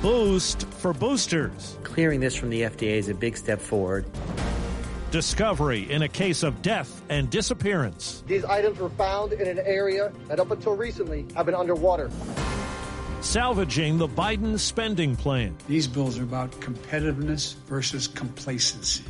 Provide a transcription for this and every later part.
Boost for boosters. Clearing this from the FDA is a big step forward. Discovery in a case of death and disappearance. These items were found in an area that up until recently have been underwater. Salvaging the Biden spending plan. These bills are about competitiveness versus complacency.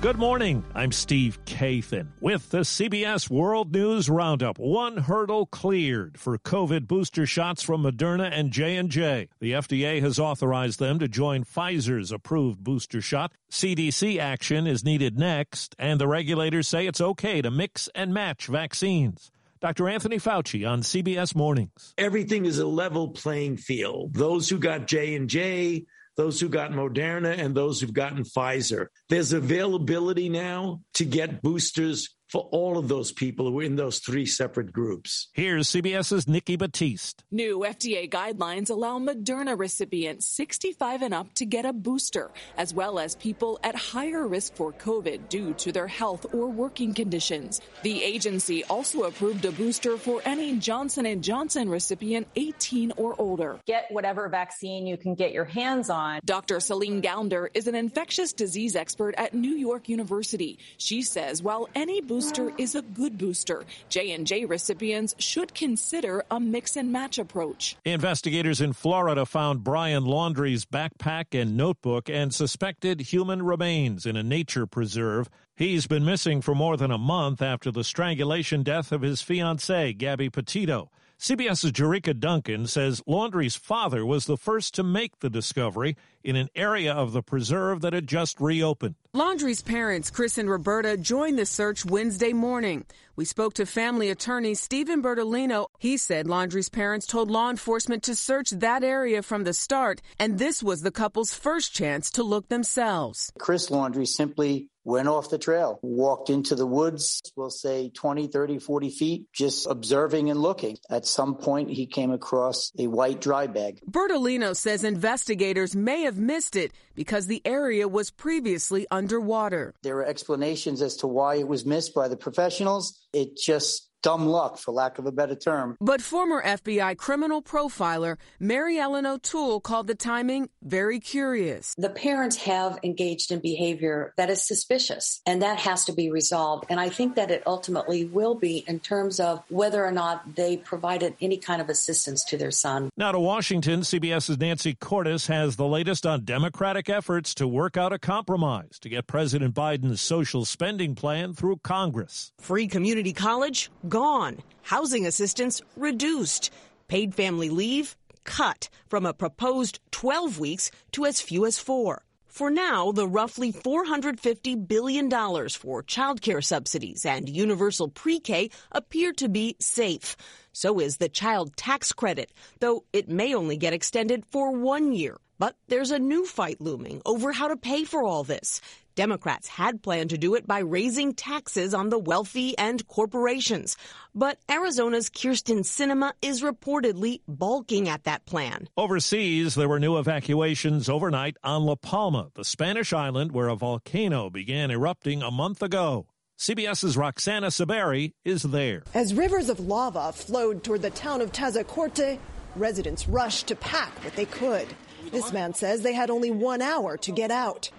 Good morning. I'm Steve Kathan with the CBS World News Roundup. One hurdle cleared for COVID booster shots from Moderna and J&J. The FDA has authorized them to join Pfizer's approved booster shot. CDC action is needed next, and the regulators say it's okay to mix and match vaccines. Dr. Anthony Fauci on CBS Mornings. Everything is a level playing field. Those who got J&J those who got Moderna and those who've gotten Pfizer. There's availability now to get boosters for all of those people who are in those three separate groups. Here's CBS's Nikki Battiste. New FDA guidelines allow Moderna recipients 65 and up to get a booster, as well as people at higher risk for COVID due to their health or working conditions. The agency also approved a booster for any Johnson & Johnson recipient 18 or older. Get whatever vaccine you can get your hands on. Dr. Celine Gounder is an infectious disease expert at New York University. She says while any booster booster is a good booster. J&J recipients should consider a mix and match approach. Investigators in Florida found Brian Laundrie's backpack and notebook and suspected human remains in a nature preserve. He's been missing for more than a month after the strangulation death of his fiancée, Gabby Petito. CBS's Jericka Duncan says Laundrie's father was the first to make the discovery in an area of the preserve that had just reopened. Laundrie's parents, Chris and Roberta, joined the search Wednesday morning. We spoke to family attorney Steven Bertolino. He said Laundrie's parents told law enforcement to search that area from the start, and this was the couple's first chance to look themselves. Chris Laundrie simply went off the trail, walked into the woods, we'll say 20, 30, 40 feet, just observing and looking. At some point, he came across a white dry bag. Bertolino says investigators may have missed it because the area was previously underwater. There are explanations as to why it was missed by the professionals. It just dumb luck, for lack of a better term. But former FBI criminal profiler Mary Ellen O'Toole called the timing very curious. The parents have engaged in behavior that is suspicious, and that has to be resolved. And I think that it ultimately will be in terms of whether or not they provided any kind of assistance to their son. Now to Washington, CBS's Nancy Cordes has the latest on Democratic efforts to work out a compromise to get President Biden's social spending plan through Congress. Free community college gone. Housing assistance reduced. Paid family leave cut from a proposed 12 weeks to as few as four. For now, the roughly $450 billion for childcare subsidies and universal pre K appear to be safe. So is the child tax credit, though it may only get extended for one year. But there's a new fight looming over how to pay for all this. Democrats had planned to do it by raising taxes on the wealthy and corporations. But Arizona's Kyrsten Sinema is reportedly balking at that plan. Overseas, there were new evacuations overnight on La Palma, the Spanish island where a volcano began erupting a month ago. CBS's Roxana Saberi is there. As rivers of lava flowed toward the town of Tazacorte, residents rushed to pack what they could. This man says they had only one hour to get out.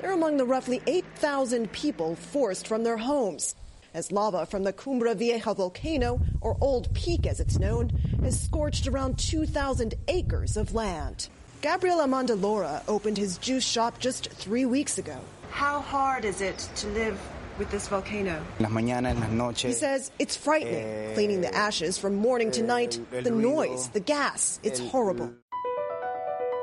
They're among the roughly 8,000 people forced from their homes. As lava from the Cumbre Vieja volcano, or Old Peak as it's known, has scorched around 2,000 acres of land. Gabriel Amandalora opened his juice shop just three weeks ago. How hard is it to live with this volcano? He says it's frightening, cleaning the ashes from morning to night, the noise, the gas. It's horrible.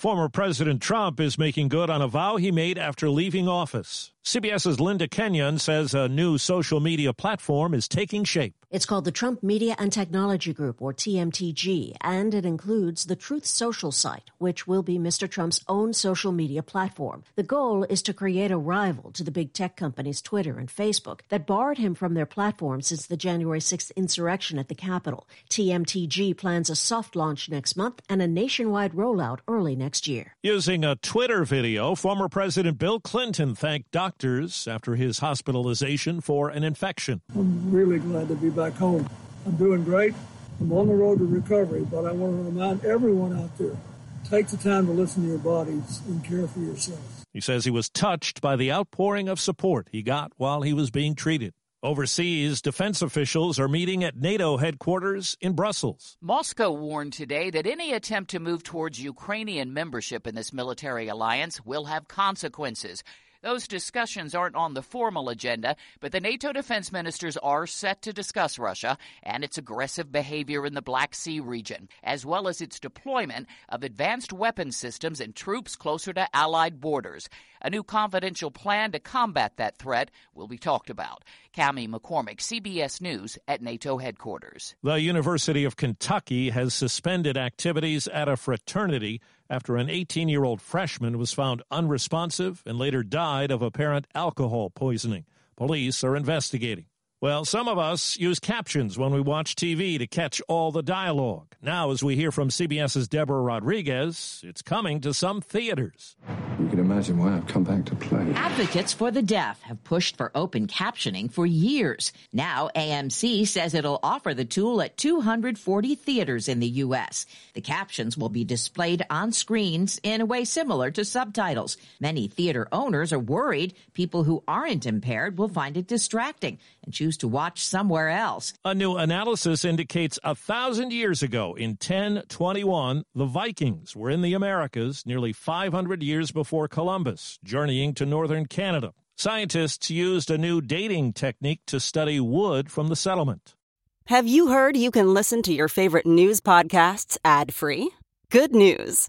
Former President Trump is making good on a vow he made after leaving office. CBS's Linda Kenyon says a new social media platform is taking shape. It's called the Trump Media and Technology Group, or TMTG, and it includes the Truth Social site, which will be Mr. Trump's own social media platform. The goal is to create a rival to the big tech companies Twitter and Facebook that barred him from their platform since the January 6th insurrection at the Capitol. TMTG plans a soft launch next month and a nationwide rollout early next year. Using a Twitter video, former President Bill Clinton thanked doctors after his hospitalization for an infection. I'm really glad to be back home. I'm doing great. I'm on the road to recovery, but I want to remind everyone out there take the time to listen to your bodies and care for yourself. He says he was touched by the outpouring of support he got while he was being treated. Overseas, defense officials are meeting at NATO headquarters in Brussels. Moscow warned today that any attempt to move towards Ukrainian membership in this military alliance will have consequences. Those discussions aren't on the formal agenda, but the NATO defense ministers are set to discuss Russia and its aggressive behavior in the Black Sea region, as well as its deployment of advanced weapon systems and troops closer to Allied borders. A new confidential plan to combat that threat will be talked about. Cami McCormick, CBS News at NATO headquarters. The University of Kentucky has suspended activities at a fraternity after an 18 year old freshman was found unresponsive and later died of apparent alcohol poisoning. Police are investigating. Well, some of us use captions when we watch TV to catch all the dialogue. Now, as we hear from CBS's Deborah Rodriguez, it's coming to some theaters. You can imagine why I've come back to play. Advocates for the deaf have pushed for open captioning for years. Now, AMC says it'll offer the tool at 240 theaters in the U.S. The captions will be displayed on screens in a way similar to subtitles. Many theater owners are worried people who aren't impaired will find it distracting and choose to watch somewhere else. A new analysis indicates a thousand years ago, in 1021, the Vikings were in the Americas nearly 500 years before Columbus, journeying to northern Canada. Scientists used a new dating technique to study wood from the settlement. Have you heard you can listen to your favorite news podcasts ad free? Good news!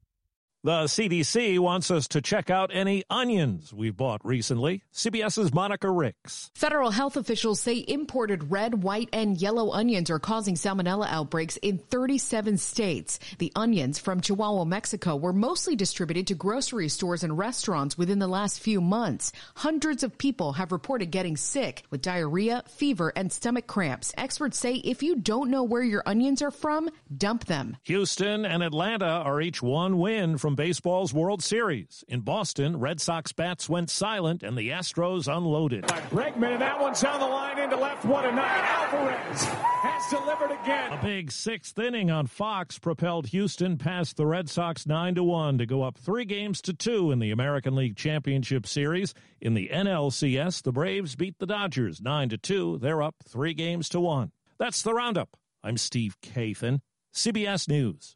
The CDC wants us to check out any onions we've bought recently. CBS's Monica Ricks. Federal health officials say imported red, white, and yellow onions are causing salmonella outbreaks in 37 states. The onions from Chihuahua, Mexico were mostly distributed to grocery stores and restaurants within the last few months. Hundreds of people have reported getting sick with diarrhea, fever, and stomach cramps. Experts say if you don't know where your onions are from, dump them. Houston and Atlanta are each one win from baseball's World Series. In Boston, Red Sox bats went silent and the Astros unloaded. Bregman, and that one's down the line into left one and nine. Alvarez has delivered again. A big sixth inning on Fox propelled Houston past the Red Sox 9 to 1 to go up 3 games to 2 in the American League Championship Series. In the NLCS, the Braves beat the Dodgers 9 to 2. They're up 3 games to 1. That's the roundup. I'm Steve Kathan, CBS News.